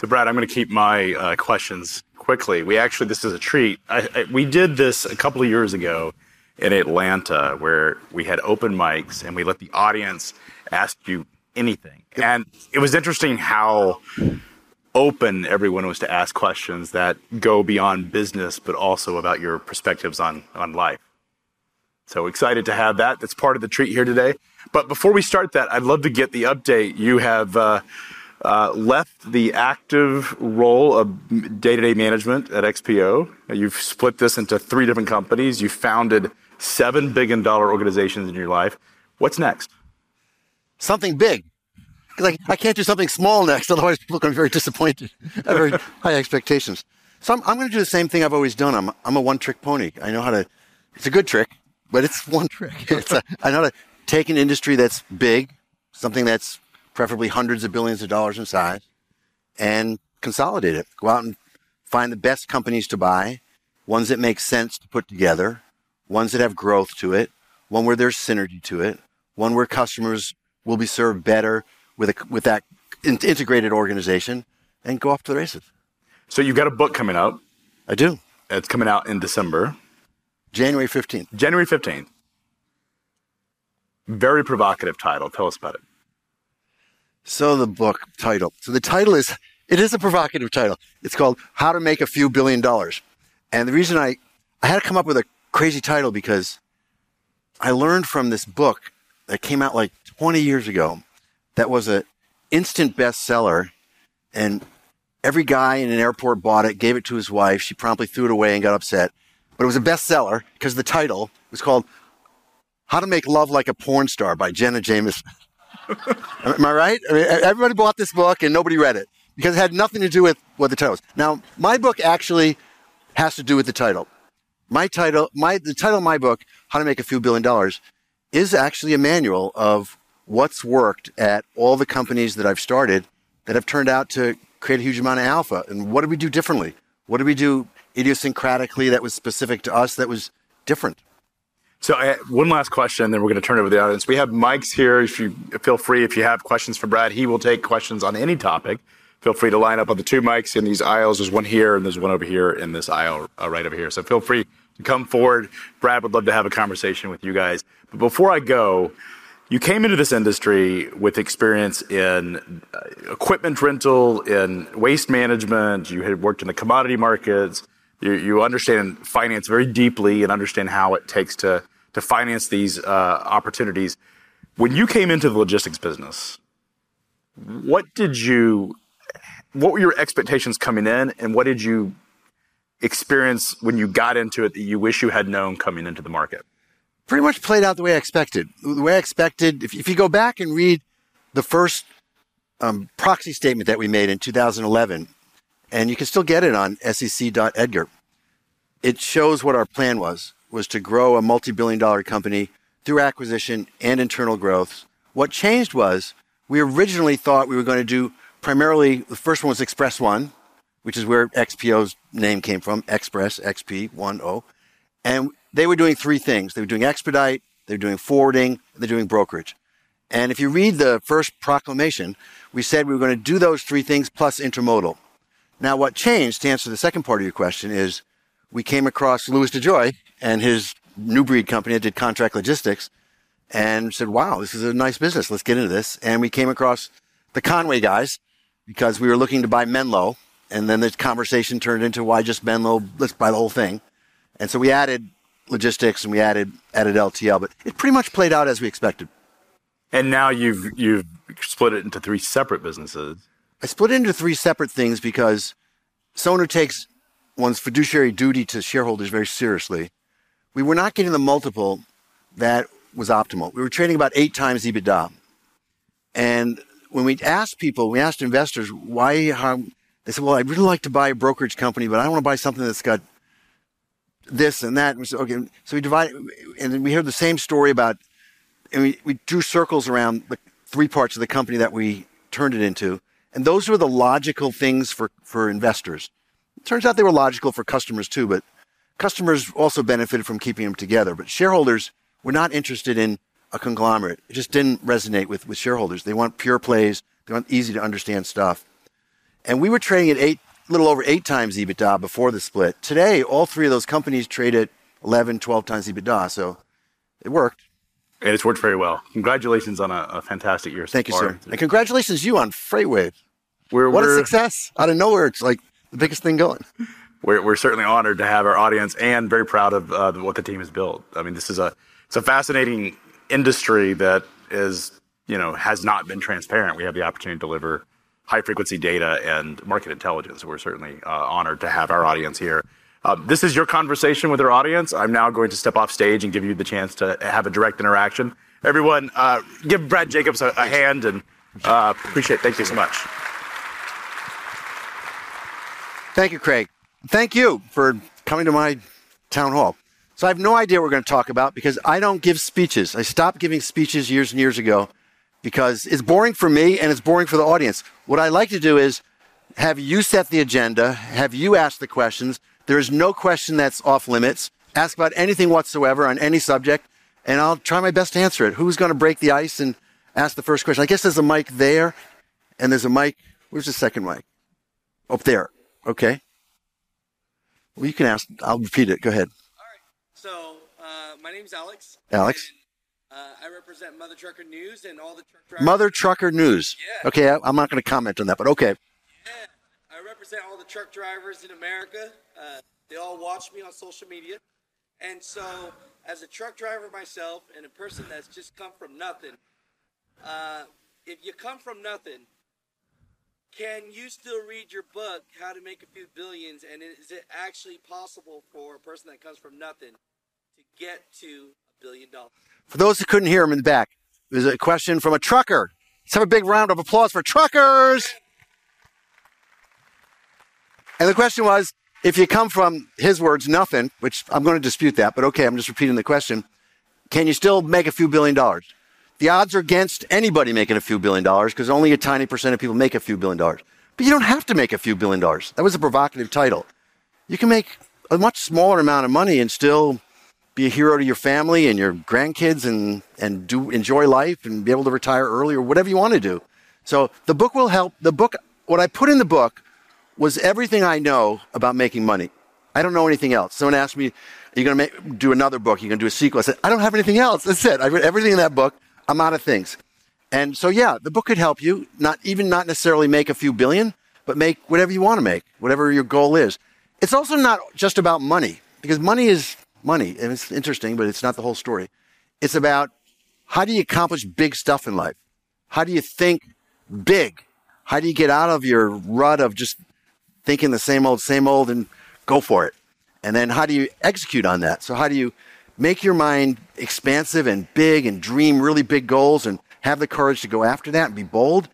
So, Brad, I'm going to keep my uh, questions quickly. We actually, this is a treat. I, I, we did this a couple of years ago in Atlanta where we had open mics and we let the audience ask you anything. And it was interesting how open everyone was to ask questions that go beyond business, but also about your perspectives on, on life. So excited to have that. That's part of the treat here today. But before we start that, I'd love to get the update. You have uh, uh, left the active role of day to day management at XPO. You've split this into three different companies. You founded seven billion dollar organizations in your life. What's next? Something big. Because I, I can't do something small next, otherwise people are going to be very disappointed. I have very high expectations. So I'm, I'm going to do the same thing I've always done. I'm, I'm a one trick pony. I know how to, it's a good trick, but it's one trick. It's a, I know how to take an industry that's big, something that's preferably hundreds of billions of dollars in size, and consolidate it. Go out and find the best companies to buy, ones that make sense to put together, ones that have growth to it, one where there's synergy to it, one where customers will be served better with a, with that integrated organization, and go off to the races. So you've got a book coming out. I do. It's coming out in December. January 15th. January 15th. Very provocative title. Tell us about it. So the book title. So the title is, it is a provocative title. It's called How to Make a Few Billion Dollars. And the reason I, I had to come up with a crazy title because I learned from this book that came out like 20 years ago that was an instant bestseller and every guy in an airport bought it, gave it to his wife. She promptly threw it away and got upset. But it was a bestseller because the title was called How to Make Love Like a Porn Star by Jenna Jameson. Am I right? I mean, everybody bought this book and nobody read it because it had nothing to do with what the title was. Now, my book actually has to do with the title. My title, my the title of my book, How to Make a Few Billion Dollars, is actually a manual of what's worked at all the companies that I've started that have turned out to create a huge amount of alpha. And what did we do differently? What did we do idiosyncratically that was specific to us that was different? So, uh, one last question, then we're going to turn it over to the audience. We have mics here. If you feel free, if you have questions for Brad, he will take questions on any topic. Feel free to line up on the two mics in these aisles. There's one here and there's one over here in this aisle uh, right over here. So, feel free to come forward. Brad would love to have a conversation with you guys. But before I go, you came into this industry with experience in uh, equipment rental, in waste management. You had worked in the commodity markets. You, you understand finance very deeply and understand how it takes to to finance these uh, opportunities. When you came into the logistics business, what did you, what were your expectations coming in, and what did you experience when you got into it that you wish you had known coming into the market? Pretty much played out the way I expected. The way I expected, if, if you go back and read the first um, proxy statement that we made in 2011, and you can still get it on sec.edgar, it shows what our plan was was to grow a multi-billion dollar company through acquisition and internal growth. What changed was we originally thought we were going to do primarily the first one was Express One, which is where XPO's name came from, Express XP One O, and they were doing three things. They were doing expedite, they were doing forwarding, they're doing brokerage. And if you read the first proclamation, we said we were going to do those three things plus intermodal. Now, what changed to answer the second part of your question is we came across Louis DeJoy and his new breed company that did contract logistics and said, wow, this is a nice business. Let's get into this. And we came across the Con-way guys because we were looking to buy Menlo. And then the conversation turned into why just Menlo? Let's buy the whole thing. And so we added logistics and we added, added LTL, but it pretty much played out as we expected. And now you've, you've split it into three separate businesses. I split it into three separate things because someone who takes one's fiduciary duty to shareholders very seriously we were not getting the multiple that was optimal. We were trading about eight times EBITDA. And when we asked people, we asked investors why, how, they said, well, I'd really like to buy a brokerage company, but I want to buy something that's got this and that. And we said, okay. So we divided, and we heard the same story about, and we, we drew circles around the three parts of the company that we turned it into. And those were the logical things for, for investors. Turns out they were logical for customers too, but Customers also benefited from keeping them together, but shareholders were not interested in a conglomerate. It just didn't resonate with, with shareholders. They want pure plays. They want easy to understand stuff. And we were trading at eight, little over eight times EBITDA before the split. Today, all three of those companies trade at 11, 12 times EBITDA. So it worked. And it's worked very well. Congratulations on a, a fantastic year. So Thank you, sir. And congratulations you on Freightwave. We're, What a we're, success. Out of nowhere, it's like the biggest thing going. we're, we're certainly honored to have our audience and very proud of uh, what the team has built. I mean, this is a it's a fascinating industry that is you know has not been transparent. We have the opportunity to deliver high frequency data and market intelligence. We're certainly uh, honored to have our audience here. Uh, this is your conversation with our audience. I'm now going to step off stage and give you the chance to have a direct interaction. Everyone, uh, give Brad Jacobs a, a hand and uh, appreciate. Thank you so much. Thank you, Craig. Thank you for coming to my town hall. So I have no idea what we're going to talk about because I don't give speeches. I stopped giving speeches years and years ago because it's boring for me and it's boring for the audience. What I like to do is have you set the agenda, have you ask the questions. There is no question that's off limits. Ask about anything whatsoever on any subject, and I'll try my best to answer it. Who's going to break the ice and ask the first question? I guess there's a mic there, and there's a mic. Where's the second mic? Up there. Okay. Well, you can ask. I'll repeat it. Go ahead, All right. So, uh, my name's Alex. Alex. And, uh, I represent Mother Trucker News and all the truck drivers. Mother Trucker News. Yeah. Okay, I- I'm not going to comment on that, but okay. Yeah. I represent all the truck drivers in America. Uh, they all watch me on social media. And so, as a truck driver myself and a person that's just come from nothing, uh, if you come from nothing, can you still read your book, How to Make a Few Billions? And is it actually possible for a person that comes from nothing to get to a billion dollars? For those who couldn't hear him in the back, there's a question from a trucker. Let's have a big round of applause for truckers. And the question was if you come from his words, nothing, which I'm going to dispute that, but okay, I'm just repeating the question. Can you still make a few billion dollars? The odds are against anybody making a few billion dollars because only a tiny percent of people make a few billion dollars. But you don't have to make a few billion dollars. That was a provocative title. You can make a much smaller amount of money and still be a hero to your family and your grandkids and, and do enjoy life and be able to retire early or whatever you want to do. So the book will help. The book, what I put in the book was everything I know about making money. I don't know anything else. Someone asked me, Are you going to do another book? Are you going to do a sequel? I said, I don't have anything else. That's it. I read everything in that book. I'm out of things. And so, yeah, the book could help you, not even not necessarily make a few billion, but make whatever you want to make, whatever your goal is. It's also not just about money, because money is money, and it's interesting, but it's not the whole story. It's about how do you accomplish big stuff in life? How do you think big? How do you get out of your rut of just thinking the same old, same old and go for it? And then how do you execute on that? So, how do you make your mind expansive and big and dream really big goals and have the courage to go after that and be bold?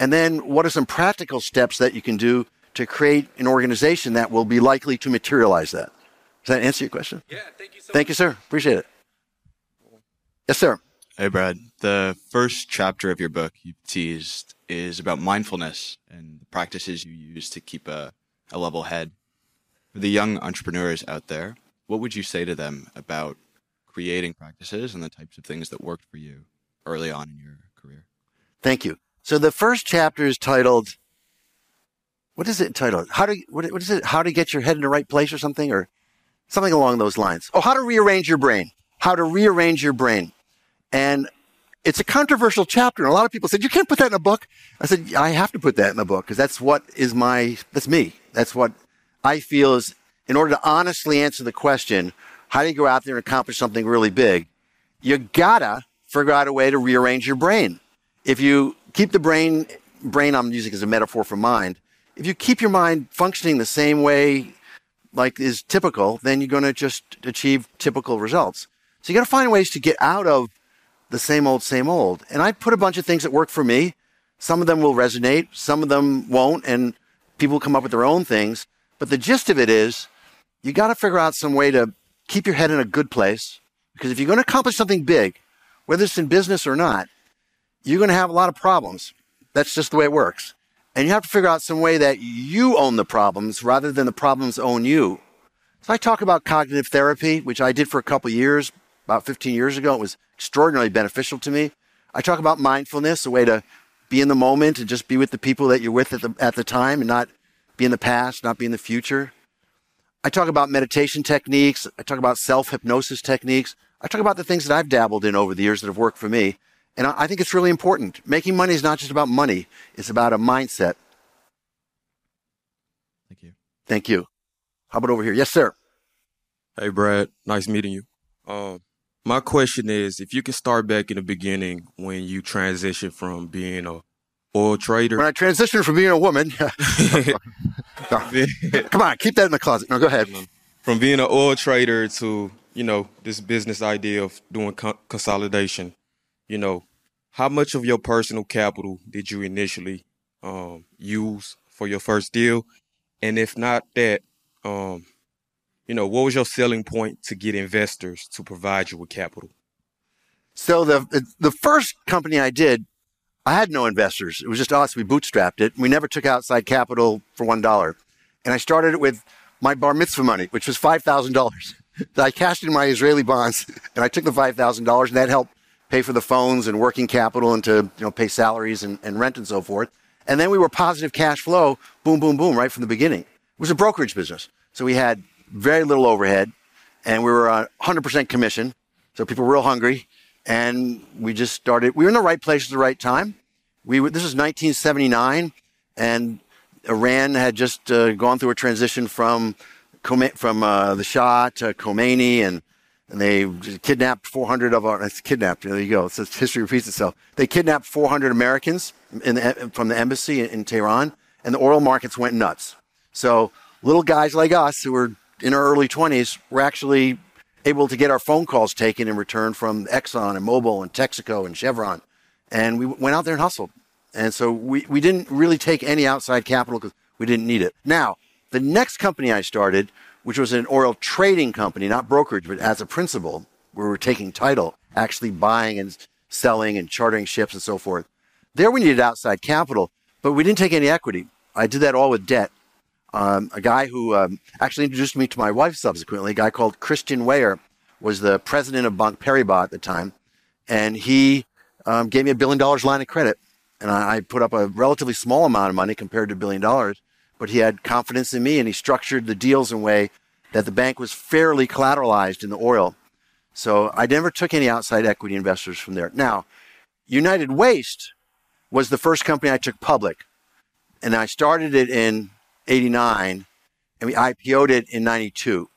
And then, what are some practical steps that you can do to create an organization that will be likely to materialize that? Does that answer your question? Yeah, thank you so Thank much. you, sir. Appreciate it. Yes, sir. Hey, Brad. The first chapter of your book you teased is about mindfulness and the practices you use to keep a, a level head. For the young entrepreneurs out there, what would you say to them about creating practices and the types of things that worked for you early on in your career? Thank you. So the first chapter is titled, what is it titled? How to, what, what is it? How to get your head in the right place or something or something along those lines. Oh, how to rearrange your brain. How to rearrange your brain. And it's a controversial chapter. And a lot of people said, you can't put that in a book. I said, I have to put that in a book because that's what is my, that's me. That's what I feel is in order to honestly answer the question, how do you go out there and accomplish something really big? You gotta figure out a way to rearrange your brain. If you keep the brain, brain I'm using as a metaphor for mind, if you keep your mind functioning the same way like is typical, then you're going to just achieve typical results. So you got to find ways to get out of the same old, same old. And I put a bunch of things that work for me. Some of them will resonate, some of them won't, and people come up with their own things. But the gist of it is you got to figure out some way to keep your head in a good place. Because if you're going to accomplish something big, whether it's in business or not, you're going to have a lot of problems. That's just the way it works. And you have to figure out some way that you own the problems rather than the problems own you. So I talk about cognitive therapy, which I did for a couple years, about 15 years ago. It was extraordinarily beneficial to me. I talk about mindfulness, a way to be in the moment and just be with the people that you're with at the, at the time and not be in the past, not be in the future. I talk about meditation techniques. I talk about self hypnosis techniques. I talk about the things that I've dabbled in over the years that have worked for me. And I, I think it's really important. Making money is not just about money, it's about a mindset. Thank you. Thank you. How about over here? Yes, sir. Hey, Brad. Nice meeting you. Um, my question is, if you can start back in the beginning when you transition from being a oil trader. When I transitioned from being a woman, come on, keep that in the closet. No, go ahead. From being an oil trader to you know this business idea of doing co- consolidation, you know, how much of your personal capital did you initially um, use for your first deal, and if not that, um, you know, what was your selling point to get investors to provide you with capital? So the the first company I did, I had no investors. It was just us. We bootstrapped it. We never took outside capital for one dollar, and I started it with my bar mitzvah money, which was five thousand dollars. I cashed in my Israeli bonds, and I took the five thousand dollars, and that helped pay for the phones and working capital, and to you know pay salaries and, and rent and so forth. And then we were positive cash flow, boom, boom, boom, right from the beginning. It was a brokerage business, so we had very little overhead, and we were uh, 100% commission. So people were real hungry, and we just started. We were in the right place at the right time. We were, this is 1979, and Iran had just uh, gone through a transition from from uh, the Shah to Khomeini, and and they kidnapped 400 of our. It's kidnapped. There you go. History repeats itself. They kidnapped 400 Americans the, from the embassy in, in Tehran, and the oil markets went nuts. So little guys like us who were in our early 20s were actually able to get our phone calls taken in return from Exxon and Mobil and Texaco and Chevron. And we went out there and hustled. And so we, we didn't really take any outside capital because we didn't need it. Now, the next company I started, which was an oil trading company, not brokerage, but as a principal, where we were taking title, actually buying and selling and chartering ships and so forth. There we needed outside capital, but we didn't take any equity. I did that all with debt. Um, a guy who um, actually introduced me to my wife subsequently, a guy called Christian Weyer, was the president of Bank Paribas at the time, and he um, gave me a billion dollars line of credit, and I, I, put up a relatively small amount of money compared to a billion dollars, but he had confidence in me, and he structured the deals in a way that the bank was fairly collateralized in the oil. So I never took any outside equity investors from there. Now, United Waste was the first company I took public, and I started it in 89 and we IPO'd it in 92.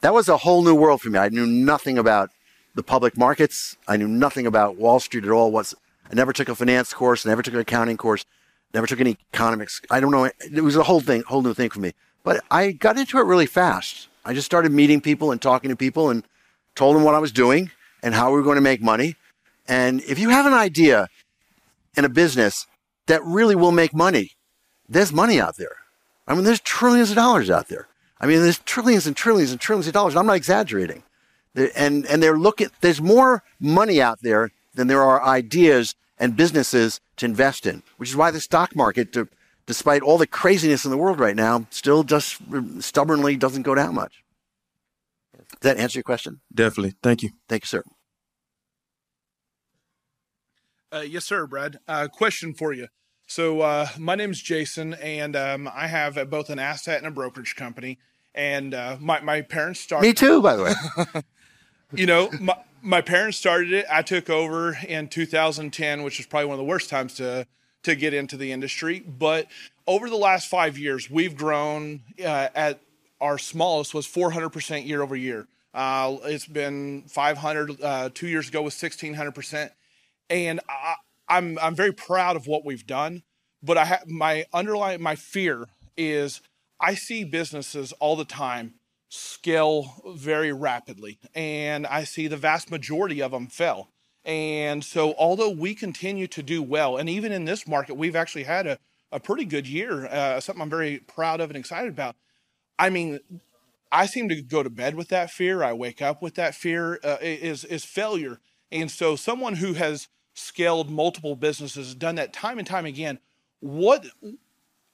That was a whole new world for me. I knew nothing about the public markets. I knew nothing about Wall Street at all. I never took a finance course, never took an accounting course, never took any economics. I don't know. It was a whole thing, whole new thing for me. But I got into it really fast. I just started meeting people and talking to people and told them what I was doing and how we were going to make money. And if you have an idea in a business that really will make money, there's money out there. I mean, there's trillions of dollars out there. I mean, there's trillions and trillions and trillions of dollars. I'm not exaggerating. And, and they're looking, there's more money out there than there are ideas and businesses to invest in, which is why the stock market, to, despite all the craziness in the world right now, still just stubbornly doesn't go down much. Does that answer your question? Definitely. Thank you. Thank you, sir. Uh, yes, sir, Brad. Uh, question for you. So uh, my name's Jason, and um, I have both an asset and a brokerage company. And uh, my my parents started. Me too, by the way. you know, my my parents started it. I took over in 2010, which was probably one of the worst times to to get into the industry. But over the last five years, we've grown uh, at our smallest was 400 percent year over year. Uh, it's been 500 uh, two years ago was 1600 percent, and I, I'm I'm very proud of what we've done, but I have my underlying my fear is I see businesses all the time scale very rapidly, and I see the vast majority of them fail. And so, although we continue to do well, and even in this market, we've actually had a, a pretty good year, uh, something I'm very proud of and excited about. I mean, I seem to go to bed with that fear. I wake up with that fear uh, is is failure. And so, someone who has scaled multiple businesses, done that time and time again. What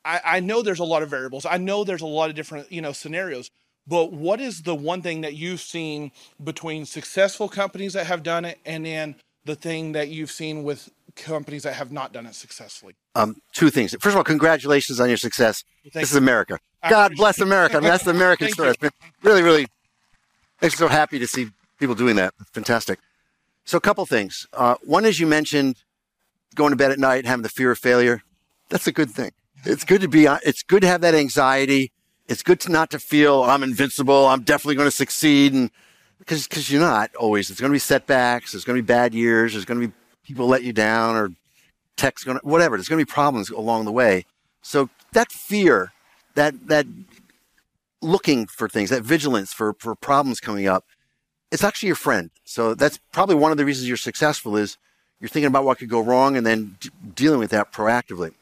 I, I know there's a lot of variables. I know there's a lot of different, you know, scenarios. But what is the one thing that you've seen between successful companies that have done it and then the thing that you've seen with companies that have not done it successfully. Um, two things. First of all, congratulations on your success. This is. America. God bless America. I mean, that's the American story. you. It's been really, really makes me so happy to see people doing that. Fantastic. So, a couple things. Uh, one is you mentioned going to bed at night, having the fear of failure. That's a good thing. It's good to be. It's good to have that anxiety. It's good to not to feel I'm invincible. I'm definitely going to succeed, and because because you're not always. There's going to be setbacks. There's going to be bad years. There's going to be people let you down, or tech's going to whatever. There's going to be problems along the way. So that fear, that that looking for things, that vigilance for for problems coming up, it's actually your friend. So that's probably one of the reasons you're successful is you're thinking about what could go wrong and then d- dealing with that proactively.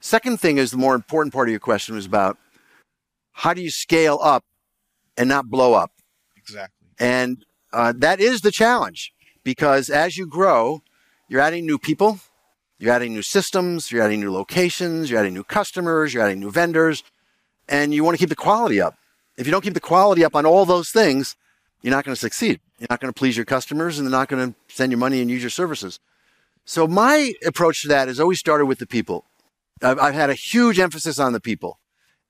Second thing is the more important part of your question was about how do you scale up and not blow up. Exactly. And uh, that is the challenge because as you grow, you're adding new people, you're adding new systems, you're adding new locations, you're adding new customers, you're adding new vendors, and you want to keep the quality up. If you don't keep the quality up on all those things, you're not going to succeed. You're not going to please your customers and they're not going to send you money and use your services. So my approach to that has always started with the people. I've, I've had a huge emphasis on the people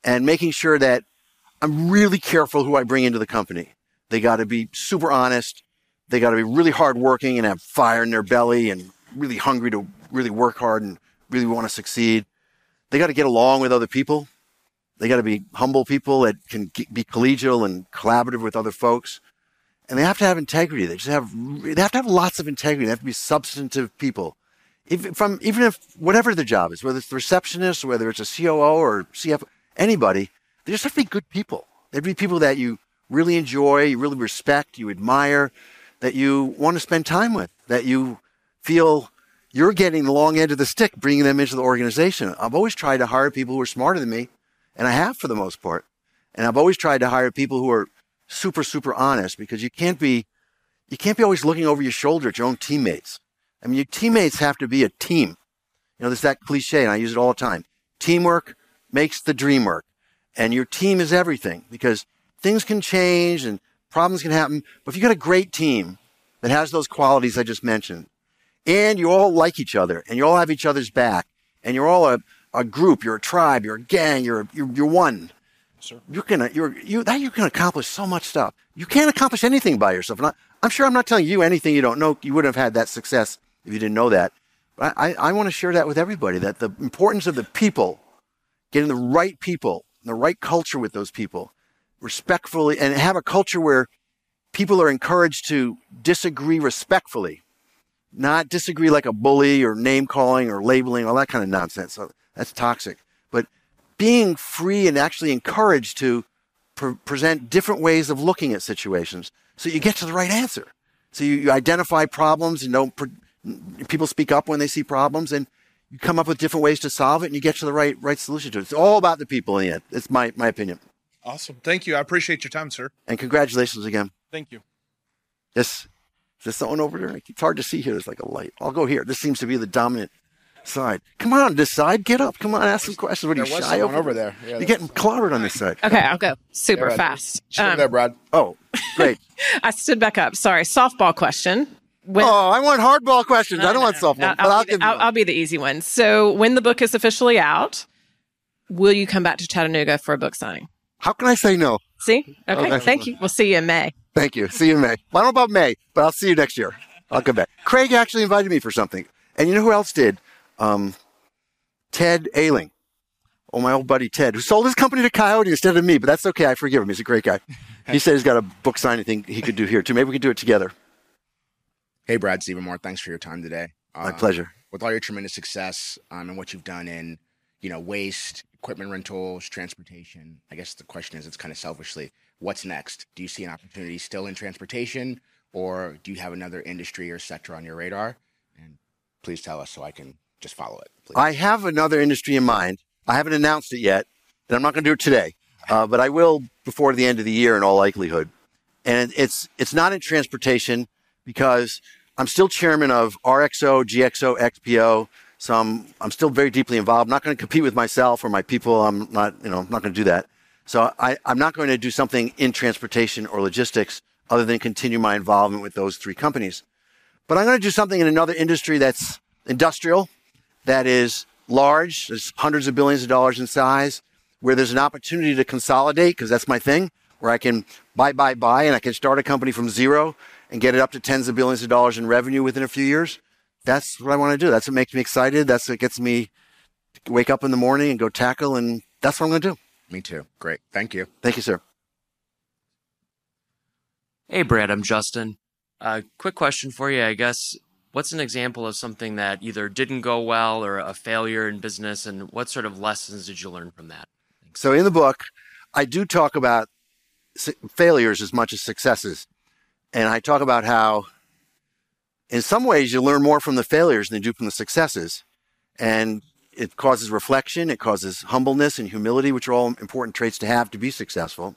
and making sure that I'm really careful who I bring into the company. They got to be super honest. They got to be really hardworking and have fire in their belly and really hungry to really work hard and really want to succeed. They got to get along with other people. They got to be humble people that can be collegial and collaborative with other folks. And they have to have integrity. They just have, they have to have lots of integrity. They have to be substantive people. If, from, even if whatever the job is, whether it's the receptionist, whether it's a COO or CFO, anybody, they just have to be good people. They'd be people that you really enjoy, you really respect, you admire, that you want to spend time with, that you feel you're getting the long end of the stick, bringing them into the organization. I've always tried to hire people who are smarter than me, and I have for the most part. And I've always tried to hire people who are super, super honest because you can't be, you can't be always looking over your shoulder at your own teammates. I mean, your teammates have to be a team. You know, there's that cliche, and I use it all the time. Teamwork makes the dream work. And your team is everything because things can change and problems can happen. But if you've got a great team that has those qualities I just mentioned, and you all like each other and you all have each other's back and you're all a, a group, you're a tribe, you're a gang, you're, you're, you're one. Sir. You're gonna, uh, you're, you, that you can accomplish so much stuff. You can't accomplish anything by yourself. And I, I'm sure I'm not telling you anything you don't know. You wouldn't have had that success if you didn't know that. But I, I want to share that with everybody that the importance of the people, getting the right people, the right culture with those people, respectfully, and have a culture where people are encouraged to disagree respectfully, not disagree like a bully or name calling or labeling, all that kind of nonsense. So that's toxic. Being free and actually encouraged to pre- present different ways of looking at situations so you get to the right answer. So you, you identify problems and don't, pre- people speak up when they see problems and you come up with different ways to solve it and you get to the right, right solution to it. It's all about the people in the end. It's my, my opinion. Awesome. Thank you. I appreciate your time, sir. And congratulations again. Thank you. Yes. is this someone over there? It's hard to see here. There's like a light. I'll go here. This seems to be the dominant side. Come on, this side. Get up. Come on, ask some questions. What are you There was shy over? over there. Yeah, You're there getting clobbered on this side. Okay, I'll go super Brad. fast. Sit Um, there, Brad. Oh, great. I stood back up. Sorry. Softball question. When, oh, I want hardball questions. I don't want softball, I'll, but I'll be the, I'll, I'll be the easy one. So, when the book is officially out, will you come back to Chattanooga for a book signing? How can I say no? See? Okay. Okay. Thank you. We'll see you in May. Thank you. See you in May. Well, I don't know about May, but I'll see you next year. I'll come back. Craig actually invited me for something. And you know who else did? Um, Ted Alling. Oh, my old buddy Ted, who sold his company to Coyote instead of me, but that's okay. I forgive him. He's a great guy. He said he's got a book signing thing he could do here too. Maybe we could do it together. Hey, Brad Stephen Moore. Thanks for your time today. My Um, pleasure. With all your tremendous success um, and what you've done in, you know, waste, equipment rentals, transportation. I guess the question is, it's kind of selfishly, what's next? Do you see an opportunity still in transportation, or do you have another industry or sector on your radar? And please tell us so I can just follow it. Please. I have another industry in mind. I haven't announced it yet, and I'm not going to do it today, uh, but I will before the end of the year in all likelihood. And it's it's not in transportation because I'm still chairman of RXO, GXO, XPO. So I'm I'm still very deeply involved. I'm not going to compete with myself or my people. I'm not you know I'm not going to do that. So I, I'm not going to do something in transportation or logistics other than continue my involvement with those three companies. But I'm going to do something in another industry that's industrial that is large, there's hundreds of billions of dollars in size, where there's an opportunity to consolidate, because that's my thing, where I can buy, buy, buy, and I can start a company from zero and get it up to tens of billions of dollars in revenue within a few years. That's what I want to do. That's what makes me excited. That's what gets me to wake up in the morning and go tackle, and that's what I'm going to do. Me too. Great. Thank you. Thank you, sir. Hey, Brad, I'm Justin. Uh, quick question for you, I guess. What's an example of something that either didn't go well or a failure in business, and what sort of lessons did you learn from that? So in the book, I do talk about failures as much as successes. And I talk about how, in some ways, you learn more from the failures than you do from the successes. And it causes reflection, it causes humbleness and humility, which are all important traits to have to be successful.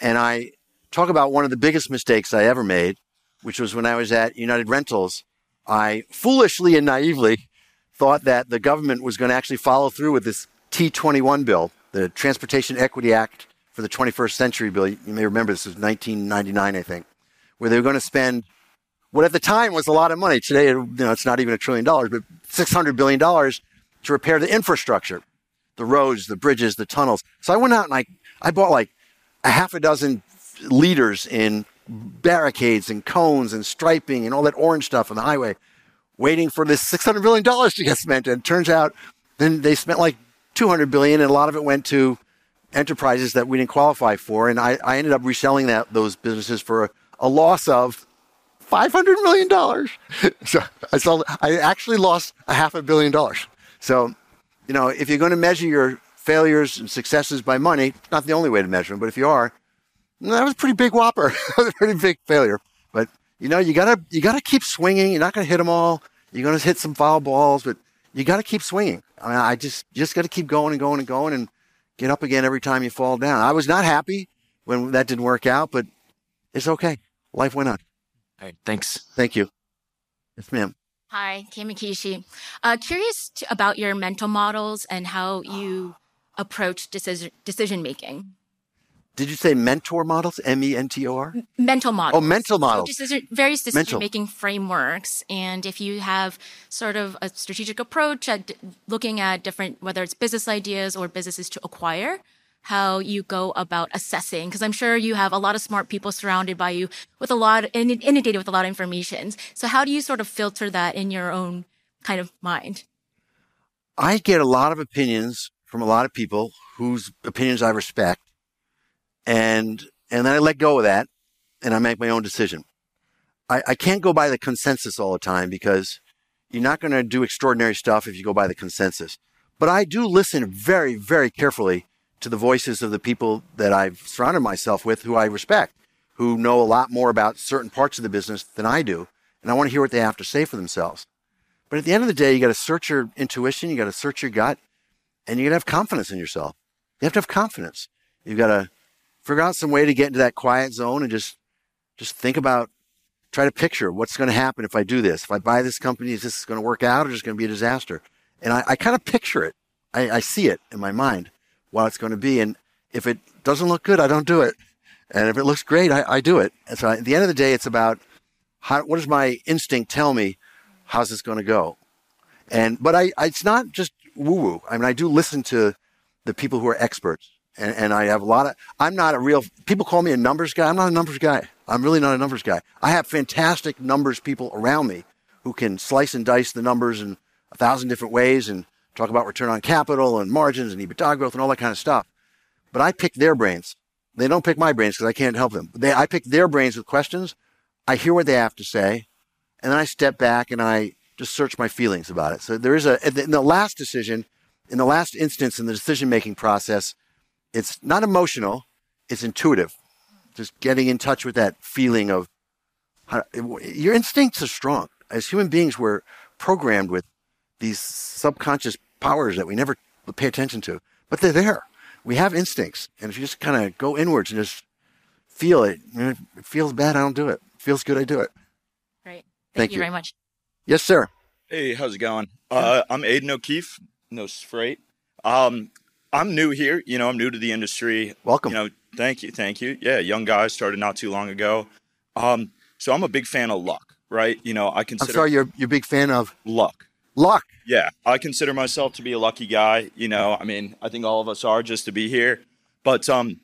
And I talk about one of the biggest mistakes I ever made, which was when I was at United Rentals. I foolishly and naively thought that the government was going to actually follow through with this TEA-21 bill, the Transportation Equity Act for the 21st Century bill. You may remember this was 1999, I think, where they were going to spend what at the time was a lot of money. Today, you know, it's not even a trillion dollars, but 600 billion dollars to repair the infrastructure, the roads, the bridges, the tunnels. So I went out and I, I bought like a half a dozen liters in barricades and cones and striping and all that orange stuff on the highway, waiting for this $600 billion to get spent. And turns out then they spent like 200 billion and a lot of it went to enterprises that we didn't qualify for. And I, I ended up reselling that those businesses for a, a loss of $500 million. so I sold, I actually lost a half a billion dollars. So, you know, if you're going to measure your failures and successes by money, not the only way to measure them, but if you are, that was a pretty big whopper. that was a pretty big failure. But you know, you gotta you gotta keep swinging. You're not gonna hit them all. You're gonna hit some foul balls, but you gotta keep swinging. I mean, I just just gotta keep going and going and going and get up again every time you fall down. I was not happy when that didn't work out, but it's okay. Life went on. All right, thanks. Thank you. Yes, ma'am. Hi, Kamikishi. Uh, curious to, about your mental models and how you approach decision decision making. Did you say mentor models? M E N T O R? Mental models. Oh, mental models. So decision, various decision making frameworks, and if you have sort of a strategic approach at looking at different, whether it's business ideas or businesses to acquire, how you go about assessing. Because I'm sure you have a lot of smart people surrounded by you with a lot, inundated with a lot of information. So how do you sort of filter that in your own kind of mind? I get a lot of opinions from a lot of people whose opinions I respect. And, and then I let go of that and I make my own decision. I, I can't go by the consensus all the time because you're not going to do extraordinary stuff if you go by the consensus. But I do listen very, very carefully to the voices of the people that I've surrounded myself with who I respect, who know a lot more about certain parts of the business than I do. And I want to hear what they have to say for themselves. But at the end of the day, you got to search your intuition, you got to search your gut, and you got to have confidence in yourself. You have to have confidence. You've got to figure out some way to get into that quiet zone and just just think about try to picture what's going to happen if I do this. If I buy this company, is this going to work out or is it going to be a disaster? And I, I kind of picture it. I, I see it in my mind what it's going to be. And if it doesn't look good, I don't do it. And if it looks great, I, I do it. And so at the end of the day, it's about how, what does my instinct tell me? How's this going to go? And, but I, I it's not just woo woo. I mean, I do listen to the people who are experts and, and I have a lot of, I'm not a real, people call me a numbers guy. I'm not a numbers guy. I'm really not a numbers guy. I have fantastic numbers people around me who can slice and dice the numbers in a thousand different ways and talk about return on capital and margins and EBITDA growth and all that kind of stuff. But I pick their brains. They don't pick my brains because I can't help them. They, I pick their brains with questions. I hear what they have to say, and then I step back and I just search my feelings about it. So there is a in the last decision, in the last instance in the decision making process, it's not emotional, it's intuitive. Just getting in touch with that feeling of how, your instincts are strong. As human beings, we're programmed with these subconscious powers that we never pay attention to, but they're there. We have instincts, and if you just kind of go inwards and just feel it, you know, it feels bad, I don't do it. it feels good, I do it. Great. Thank, Thank you you. very much. Yes, sir. Hey, how's it going? Uh, I'm Aiden O'Keefe, no freight. Um, I'm new here. You know, I'm new to the industry. Welcome. You know, thank you, thank you. Yeah, young guy started not too long ago. Um, so I'm a big fan of luck, right? You know, I consider. I'm sorry, you're you're a big fan of luck. luck. Yeah, I consider myself to be a lucky guy. You know, I mean, I think all of us are just to be here. But um,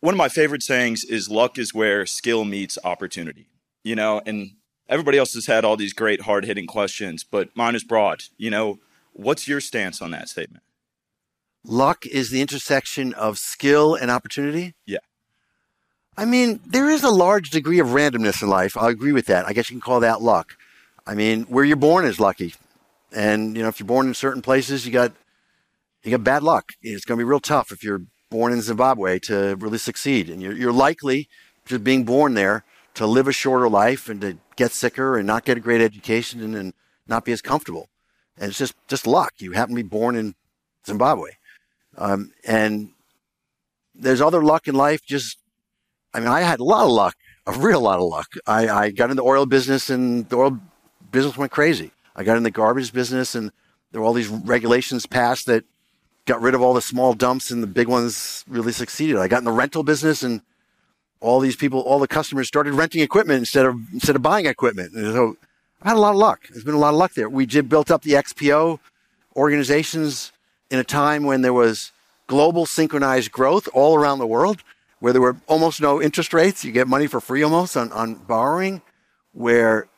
one of my favorite sayings is luck is where skill meets opportunity. You know, and everybody else has had all these great hard hitting questions, but mine is broad. You know, what's your stance on that statement? Luck is the intersection of skill and opportunity. Yeah. I mean, there is a large degree of randomness in life. I agree with that. I guess you can call that luck. I mean, where you're born is lucky. And, you know, if you're born in certain places, you got, you got bad luck. It's going to be real tough if you're born in Zimbabwe to really succeed. And you're, you're likely, just being born there, to live a shorter life and to get sicker and not get a great education and, and not be as comfortable. And it's just, just luck. You happen to be born in Zimbabwe. Um, and there's other luck in life. Just, I mean, I had a lot of luck, a real lot of luck. I, I got in the oil business and the oil business went crazy. I got in the garbage business and there were all these regulations passed that got rid of all the small dumps and the big ones really succeeded. I got in the rental business and all these people, all the customers started renting equipment instead of, instead of buying equipment. And so I've had a lot of luck. There's been a lot of luck there. We did built up the XPO organizations in a time when there was global synchronized growth all around the world, where there were almost no interest rates. You get money for free almost on, on borrowing, where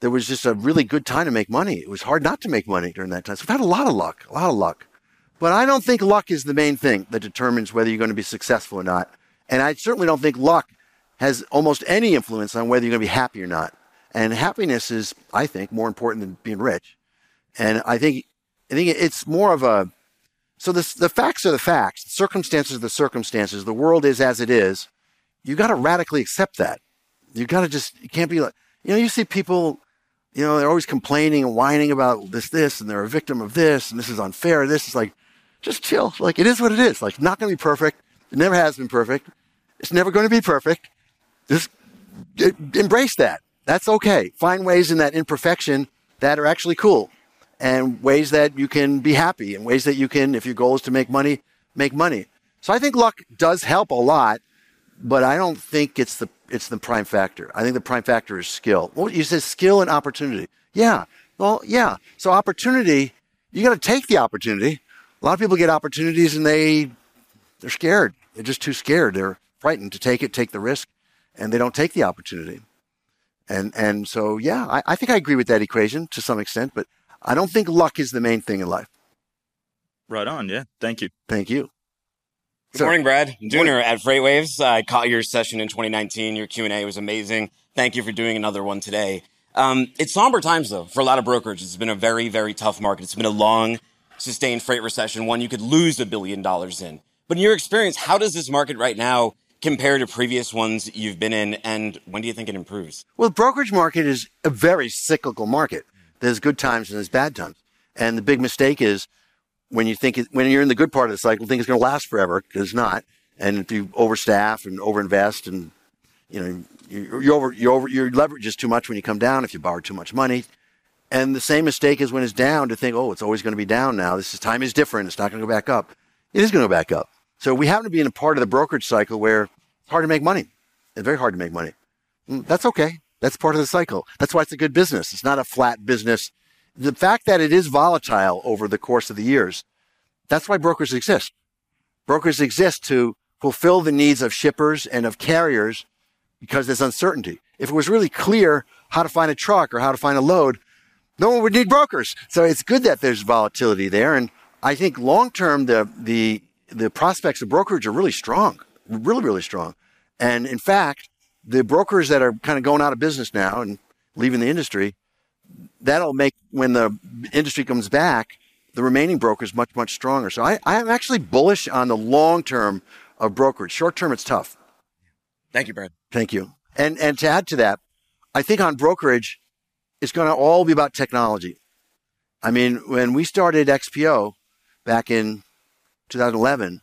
there was just a really good time to make money. It was hard not to make money during that time. So we've had a lot of luck, a lot of luck. But I don't think luck is the main thing that determines whether you're going to be successful or not. And I certainly don't think luck has almost any influence on whether you're going to be happy or not. And happiness is, I think, more important than being rich. And I think, I think it's more of a, so the the facts are the facts. The circumstances are the circumstances. The world is as it is. You got to radically accept that. You got to just, you can't be like, you know, you see people you know, they're always complaining and whining about this, this, and they're a victim of this, and this is unfair. This is like, just chill. Like, it is what it is. Like, not going to be perfect. It never has been perfect. It's never going to be perfect. Just embrace that. That's okay. Find ways in that imperfection that are actually cool and ways that you can be happy and ways that you can, if your goal is to make money, make money. So I think luck does help a lot, but I don't think it's the it's the prime factor. I think the prime factor is skill. Well, you said skill and opportunity. Yeah. Well, yeah. So opportunity, you got to take the opportunity. A lot of people get opportunities and they they're scared. They're just too scared. They're frightened to take it, take the risk, and they don't take the opportunity. And and so yeah, I, I think I agree with that equation to some extent, but I don't think luck is the main thing in life. Right on. Yeah. Thank you. Thank you. Good morning, Brad. Dooner at FreightWaves. I caught your session in 2019. Your Q&A was amazing. Thank you for doing another one today. Um, it's somber times though for a lot of brokers. It's been a very, very tough market. It's been a long, sustained freight recession, one you could lose a billion dollars in. But in your experience, how does this market right now compare to previous ones you've been in, and when do you think it improves? Well, the brokerage market is a very cyclical market. There's good times and there's bad times. And the big mistake is when you think it, when you're in the good part of the cycle, think it's going to last forever because it's not. And if you overstaff and overinvest, and you know you, you over you over your leverage is too much when you come down. If you borrow too much money, and the same mistake is when it's down to think, oh, it's always going to be down now. This is, time is different. It's not going to go back up. It is going to go back up. So we happen to be in a part of the brokerage cycle where it's hard to make money. It's very hard to make money. Mm, that's okay. That's part of the cycle. That's why it's a good business. It's not a flat business the fact that it is volatile over the course of the years, that's why brokers exist. Brokers exist to fulfill the needs of shippers and of carriers because there's uncertainty. If it was really clear how to find a truck or how to find a load, no one would need brokers. So it's good that there's volatility there. And I think long term, the, the, the prospects of brokerage are really strong, really, really strong. And in fact, the brokers that are kind of going out of business now and leaving the industry, that'll make when the industry comes back, the remaining brokers much much stronger. So I, I am actually bullish on the long term of brokerage. Short term, it's tough. Thank you, Brad. Thank you. And and to add to that, I think on brokerage, it's going to all be about technology. I mean, when we started XPO back in 2011,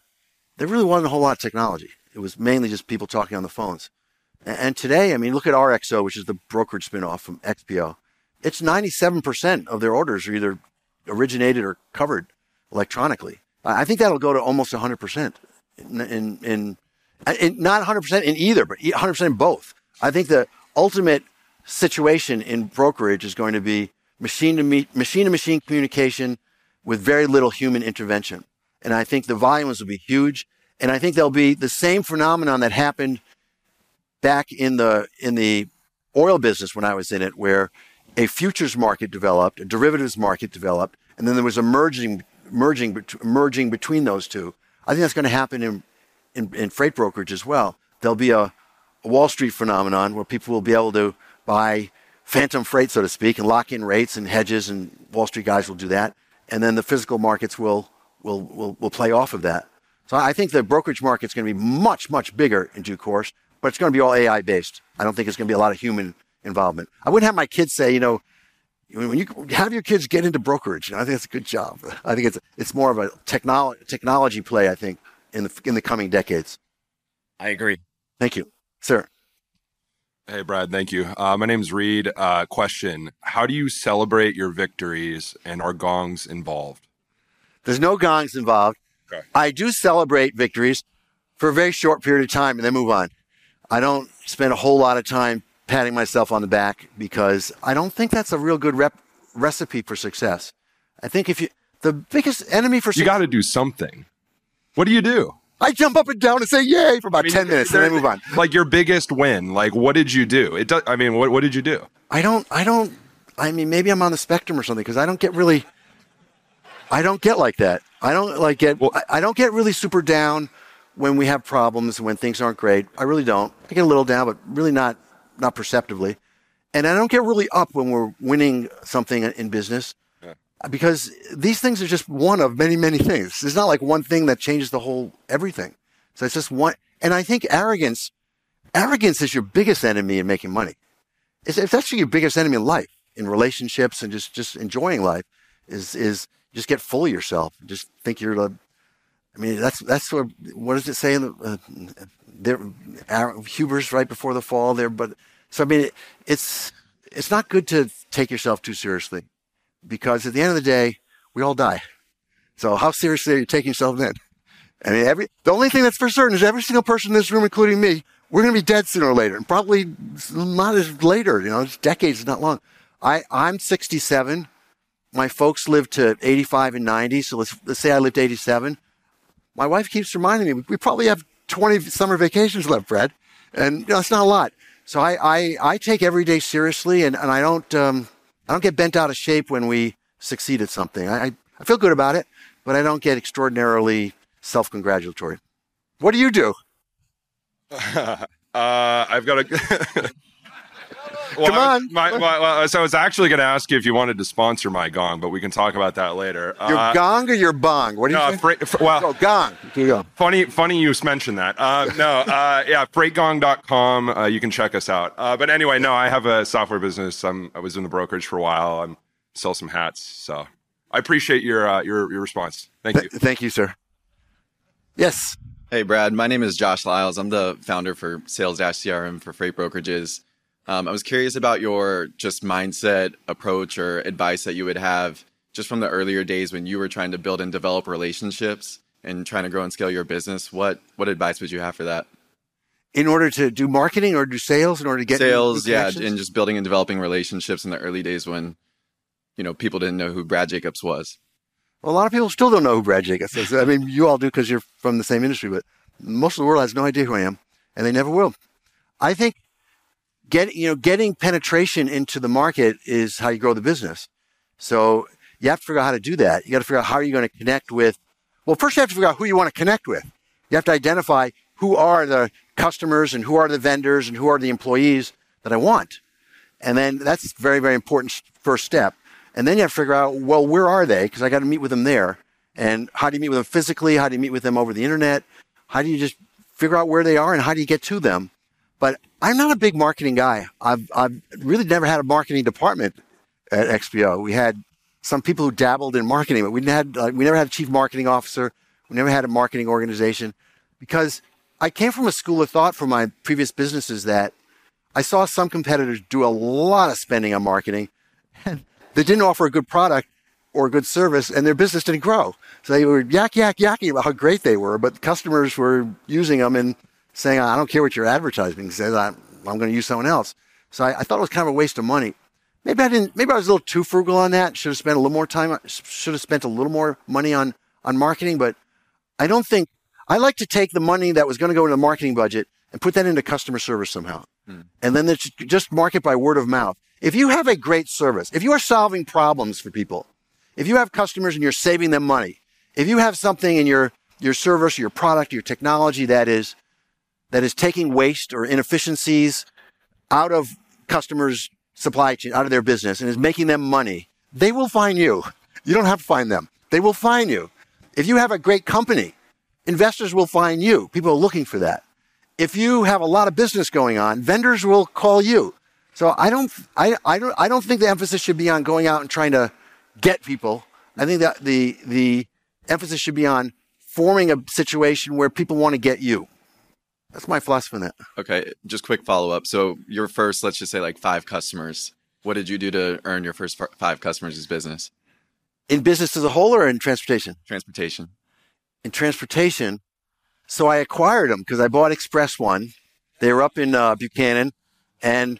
there really wasn't a whole lot of technology. It was mainly just people talking on the phones. And today, I mean, look at RXO, which is the brokerage spinoff from XPO it's 97% of their orders are either originated or covered electronically. I think that'll go to almost 100% in, in, in, in not 100% in either, but 100% in both. I think the ultimate situation in brokerage is going to be machine to machine to machine communication with very little human intervention. And I think the volumes will be huge. And I think there'll be the same phenomenon that happened back in the in the oil business when I was in it, where a futures market developed, a derivatives market developed, and then there was a merging merging merging between those two. I think that's going to happen in, in, in freight brokerage as well. There'll be a, a Wall Street phenomenon where people will be able to buy phantom freight, so to speak, and lock in rates and hedges, and Wall Street guys will do that. And then the physical markets will will will, will play off of that. So I think the brokerage market's going to be much much bigger in due course, but it's going to be all AI based. I don't think it's going to be a lot of human involvement. I wouldn't have my kids say, you know, when you have your kids get into brokerage, I think that's a good job. I think it's it's more of a technology technology play. I think in the in the coming decades. I agree. Thank you, sir. Hey, Brad. Thank you. Uh, my name's Reed. Uh, question: How do you celebrate your victories, and are gongs involved? There's no gongs involved. Okay. I do celebrate victories for a very short period of time and then move on. I don't spend a whole lot of time patting myself on the back because I don't think that's a real good rep- recipe for success. I think if you, the biggest enemy for success. you got to do something. What do you do? I jump up and down and say yay for about I mean, 10 minutes and then I move on. Like your biggest win, like what did you do? It does, I mean, what, what did you do? I don't, I don't, I mean, maybe I'm on the spectrum or something because I don't get really, I don't get like that. I don't like get, well, I, I don't get really super down when we have problems, and when things aren't great. I really don't. I get a little down, but really not, not perceptibly. And I don't get really up when we're winning something in business because these things are just one of many, many things. It's not like one thing that changes the whole everything. So it's just one. And I think arrogance, arrogance is your biggest enemy in making money. It's, it's actually your biggest enemy in life, in relationships and just, just enjoying life is, is just get full of yourself. Just think you're the, I mean, that's, that's what, what does it say in the, uh, there, hubris right before the fall there. But so, I mean, it, it's, it's not good to take yourself too seriously because at the end of the day, we all die. So how seriously are you taking yourself then? I mean, every, the only thing that's for certain is every single person in this room, including me, we're going to be dead sooner or later and probably not as later, you know, it's decades, not long. I, I'm 67. My folks lived to 85 and 90. So let's, let's say I lived 87. My wife keeps reminding me, we probably have 20 summer vacations left, Fred. And you know, it's not a lot. So I, I, I take every day seriously and, and I don't, um, I don't get bent out of shape when we succeed at something. I, I feel good about it, but I don't get extraordinarily self congratulatory. What do you do? uh, I've got a. well, Come on. My, my, so I was actually going to ask you if you wanted to sponsor my gong, but we can talk about that later. Your uh, gong or your bong? What do you no, freight, f- well, oh, gong. Here you go. Funny, funny you mentioned that. Uh, no, uh, yeah, freightgong.com. Uh, you can check us out. Uh, but anyway, no, I have a software business. I'm, I was in the brokerage for a while. I'm sell some hats. So I appreciate your uh, your your response. Thank you. Th- thank you, sir. Yes. Hey, Brad. My name is Josh Lyles. I'm the founder for Sales CRM for freight brokerages. Um, I was curious about your just mindset approach or advice that you would have just from the earlier days when you were trying to build and develop relationships and trying to grow and scale your business. What what advice would you have for that? In order to do marketing or do sales, in order to get sales, yeah, and just building and developing relationships in the early days when you know people didn't know who Brad Jacobs was. Well, a lot of people still don't know who Brad Jacobs is. I mean, you all do because you're from the same industry, but most of the world has no idea who I am, and they never will. I think get, you know, getting penetration into the market is how you grow the business. So you have to figure out how to do that. You got to figure out how are you going to connect with, well, first you have to figure out who you want to connect with. You have to identify who are the customers and who are the vendors and who are the employees that I want. And then that's very, very important first step. And then you have to figure out, well, where are they? Because I got to meet with them there. And how do you meet with them physically? How do you meet with them over the internet? How do you just figure out where they are and how do you get to them? But I'm not a big marketing guy. I've, I've really never had a marketing department at XPO. We had some people who dabbled in marketing, but we had uh, we never had a chief marketing officer. We never had a marketing organization because I came from a school of thought from my previous businesses that I saw some competitors do a lot of spending on marketing and they didn't offer a good product or a good service and their business didn't grow. So they were yak, yak, yakking about how great they were, but customers were using them and saying, I don't care what your advertising says, I'm, I'm going to use someone else. So I, I, thought it was kind of a waste of money. maybe I didn't. Maybe I was a little too frugal on that. Should have spent a little more time. Should have spent a little more money on on marketing. But I don't think I like to take the money that was going to go into the marketing budget and put that into customer service somehow, Hmm. and then just market by word of mouth. If you have a great service, if you are solving problems for people, if you have customers and you're saving them money, if you have something in your your service, your product, your technology that is that is taking waste or inefficiencies out of customers' supply chain, out of their business, and is making them money, they will find you. You don't have to find them. They will find you. If you have a great company, investors will find you. People are looking for that. If you have a lot of business going on, vendors will call you. So I don't, I, I don't, I don't think the emphasis should be on going out and trying to get people. I think that the the emphasis should be on forming a situation where people want to get you. That's my philosophy on that. Okay, just quick follow up. So your first, let's just say like five customers. What did you do to earn your first five customers as business? In business as a whole or in transportation? Transportation. In transportation, so I acquired them because I bought Express One. They were up in uh, Buchanan, and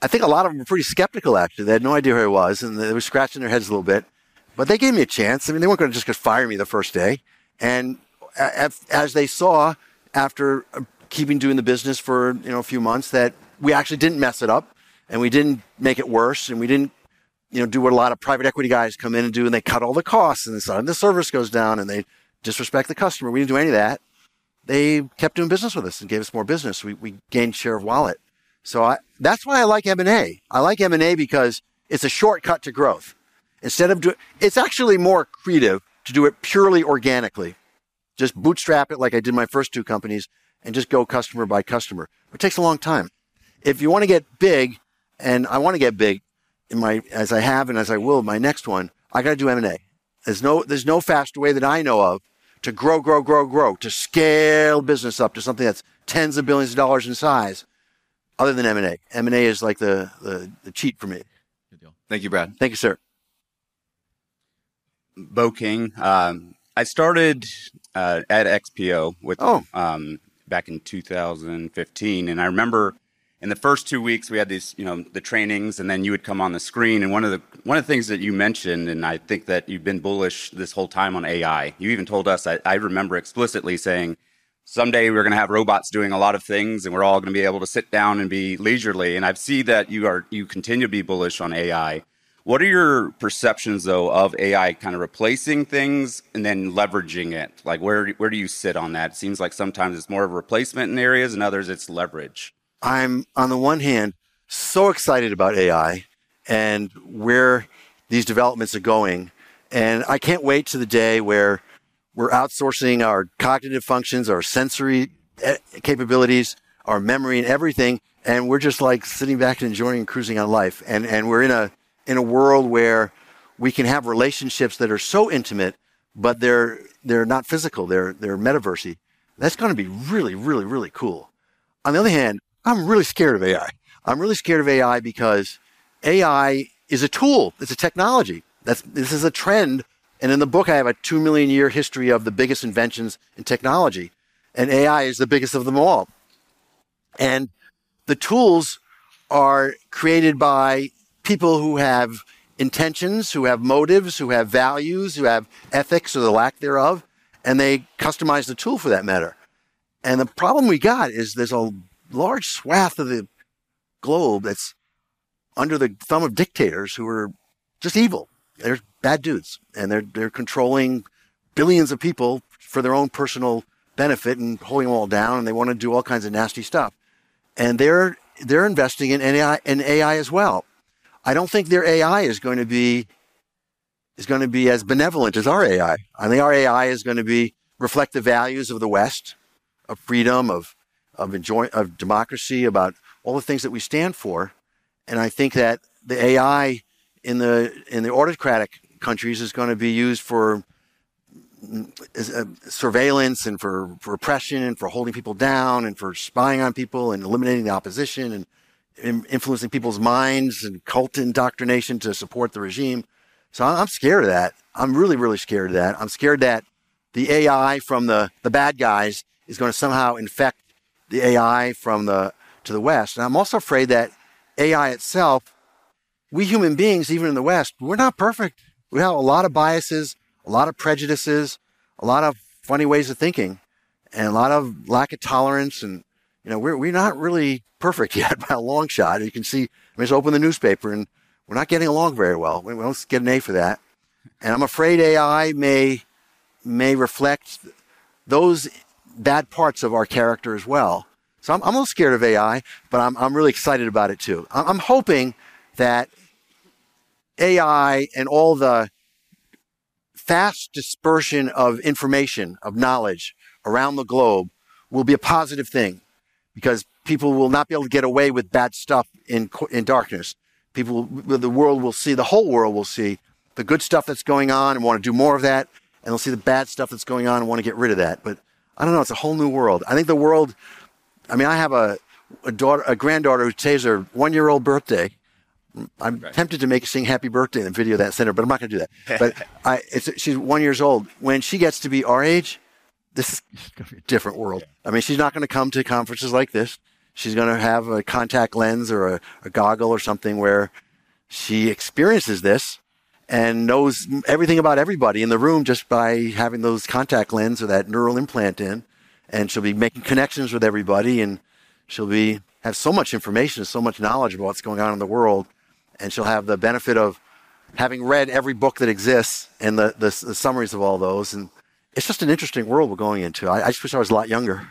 I think a lot of them were pretty skeptical. Actually, they had no idea who I was, and they were scratching their heads a little bit. But they gave me a chance. I mean, they weren't going to just fire me the first day. And as they saw after keeping doing the business for you know a few months, that we actually didn't mess it up, and we didn't make it worse, and we didn't you know do what a lot of private equity guys come in and do, and they cut all the costs, and suddenly the service goes down, and they disrespect the customer. We didn't do any of that. They kept doing business with us and gave us more business. We, we gained share of wallet. So I, that's why I like M&A. I like M&A because it's a shortcut to growth. Instead of doing, it's actually more creative to do it purely organically. Just bootstrap it like I did my first two companies and just go customer by customer. It takes a long time. If you want to get big, and I want to get big in my, as I have and as I will, my next one, I got to do M&A. There's no, there's no faster way that I know of to grow, grow, grow, grow, to scale business up to something that's tens of billions of dollars in size other than M&A. M&A is like the, the, the cheat for me. Good deal. Thank you, Brad. Thank you, sir. Bo King. Um, I started uh, at XPO with Oh. um, back in 2015, and I remember in the first two weeks we had these, you know, the trainings, and then you would come on the screen, and one of the one of the things that you mentioned, and I think that you've been bullish this whole time on AI. You even told us, I, I remember explicitly saying. Someday we're going to have robots doing a lot of things, and we're all going to be able to sit down and be leisurely. And I see that you are you continue to be bullish on AI. What are your perceptions though of AI kind of replacing things and then leveraging it? Like where where do you sit on that? It seems like sometimes it's more of a replacement in areas and others it's leverage. I'm on the one hand so excited about AI and where these developments are going. And I can't wait to the day where we're outsourcing our cognitive functions, our sensory eh, capabilities, our memory and everything. And we're just like sitting back and enjoying and cruising on life. And, and we're in a, in a world where we can have relationships that are so intimate, but they're, they're not physical. They're, they're metaversy. That's going to be really, really, really cool. On the other hand, I'm really scared of AI. I'm really scared of AI because AI is a tool. It's a technology. That's, this is a trend. And in the book, I have a two million year history of the biggest inventions in technology. And AI is the biggest of them all. And the tools are created by people who have intentions, who have motives, who have values, who have ethics or the lack thereof, and they customize the tool for that matter. And the problem we got is there's a large swath of the globe that's under the thumb of dictators who are just evil. They're bad dudes, and they're they're controlling billions of people for their own personal benefit and holding them all down, and they want to do all kinds of nasty stuff. And they're they're investing in AI in AI as well. I don't think their AI is going to be is going to be as benevolent as our AI. I think our AI is going to be reflect the values of the West, of freedom, of of enjoy of democracy, about all the things that we stand for. And I think that the AI in the in the autocratic countries is going to be used for uh, surveillance and for, for oppression and for holding people down and for spying on people and eliminating the opposition and influencing people's minds and cult indoctrination to support the regime. So I'm scared of that. I'm really, really scared of that. I'm scared that the AI from the, the bad guys is going to somehow infect the AI from the to the West. And I'm also afraid that AI itself we human beings, even in the West, we're not perfect. We have a lot of biases, a lot of prejudices, a lot of funny ways of thinking, and a lot of lack of tolerance. And, you know, we're, we're not really perfect yet by a long shot. You can see, I mean, just open the newspaper and we're not getting along very well. We don't get an A for that. And I'm afraid AI may, may reflect those bad parts of our character as well. So I'm, I'm a little scared of AI, but I'm, I'm really excited about it too. I'm, I'm hoping that AI and all the fast dispersion of information, of knowledge around the globe will be a positive thing because people will not be able to get away with bad stuff in, in darkness. People, the world will see, the whole world will see the good stuff that's going on and want to do more of that. And they'll see the bad stuff that's going on and want to get rid of that. But I don't know. It's a whole new world. I think the world, I mean, I have a, a daughter, a granddaughter who today's her one year old birthday. I'm right. tempted to make sing happy birthday in the video that center, but I'm not going to do that. but I, she's one years old. When she gets to be our age, this is going to be a different world. I mean, she's not going to come to conferences like this. She's going to have a contact lens or a, a goggle or something where she experiences this and knows everything about everybody in the room just by having those contact lens or that neural implant in. And she'll be making connections with everybody and she'll be have so much information, so much knowledge about what's going on in the world and she'll have the benefit of having read every book that exists and the, the, the summaries of all those. And it's just an interesting world we're going into. I, I just wish I was a lot younger.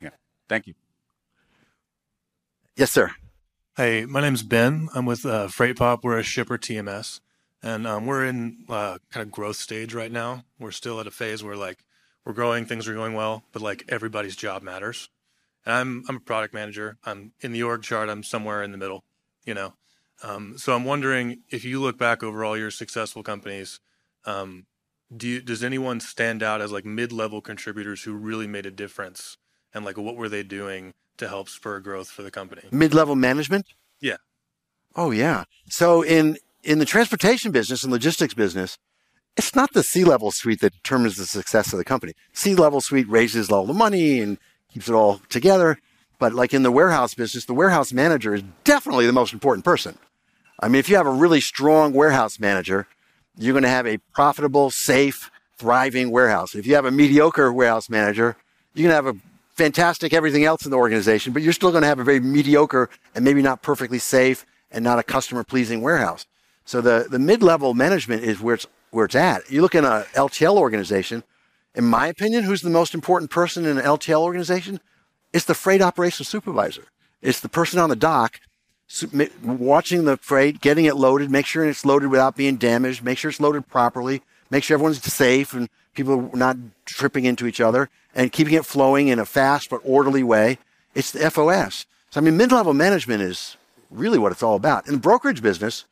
Yeah. Thank you. Yes, sir. Hey, my name's Ben. I'm with uh, Freight Pop. We're a shipper TMS, and um, we're in uh, kind of growth stage right now. We're still at a phase where like we're growing, things are going well, but like everybody's job matters. And I'm I'm a product manager. I'm in the org chart. I'm somewhere in the middle, you know. Um, so I'm wondering if you look back over all your successful companies, um, do you, does anyone stand out as like mid-level contributors who really made a difference, and like what were they doing to help spur growth for the company? Mid-level management. Yeah. Oh yeah. So in in the transportation business and logistics business, it's not the C-level suite that determines the success of the company. C-level suite raises all the money and keeps it all together. But like in the warehouse business, the warehouse manager is definitely the most important person. I mean, if you have a really strong warehouse manager, you're going to have a profitable, safe, thriving warehouse. If you have a mediocre warehouse manager, you're going to have a fantastic everything else in the organization, but you're still going to have a very mediocre and maybe not perfectly safe and not a customer pleasing warehouse. So the, the mid level management is where it's, where it's at. You look in a LTL organization, in my opinion, who's the most important person in an LTL organization? It's the freight operations supervisor. It's the person on the dock watching the freight, getting it loaded, make sure it's loaded without being damaged, make sure it's loaded properly, make sure everyone's safe and people are not tripping into each other, and keeping it flowing in a fast but orderly way. It's the FOS. So, I mean, mid level management is really what it's all about. In the brokerage business,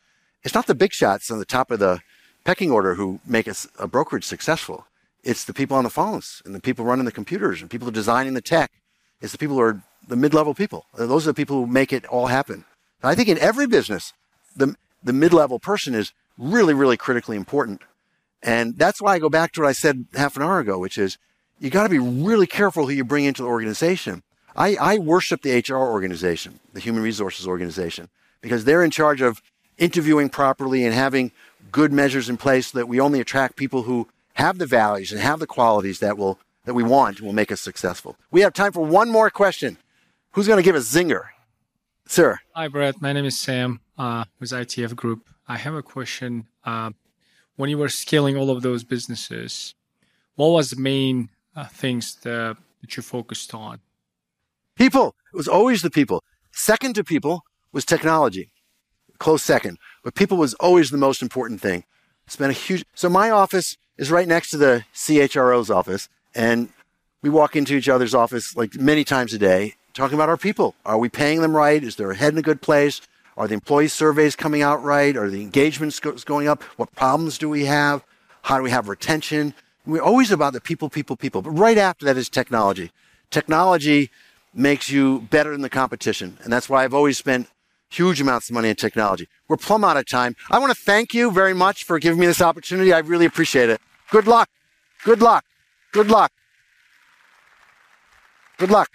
it's not the big shots on the top of the pecking order who make a, a brokerage successful. It's the people on the phones and the people running the computers and people designing the tech it's the people who are the mid-level people. Those are the people who make it all happen. And I think in every business, the, the mid-level person is really, really critically important. And that's why I go back to what I said half an hour ago, which is you got to be really careful who you bring into the organization. I, I worship the HR organization, the human resources organization, because they're in charge of interviewing properly and having good measures in place so that we only attract people who have the values and have the qualities that will that we want and will make us successful. We have time for one more question. Who's going to give a zinger? Sir. Hi, Brett. My name is Sam uh, with ITF Group. I have a question. Uh, when you were scaling all of those businesses, what was the main uh, things that, that you focused on? People. It was always the people. Second to people was technology. Close second. But people was always the most important thing. It's been a huge. So my office is right next to the CHRO's office. And we walk into each other's office like many times a day, talking about our people. Are we paying them right? Is their head in a good place? Are the employee surveys coming out right? Are the engagements going up? What problems do we have? How do we have retention? We're always about the people, people, people. But right after that is technology. Technology makes you better than the competition. And that's why I've always spent huge amounts of money in technology. We're plumb out of time. I want to thank you very much for giving me this opportunity. I really appreciate it. Good luck. Good luck. Good luck. Good luck.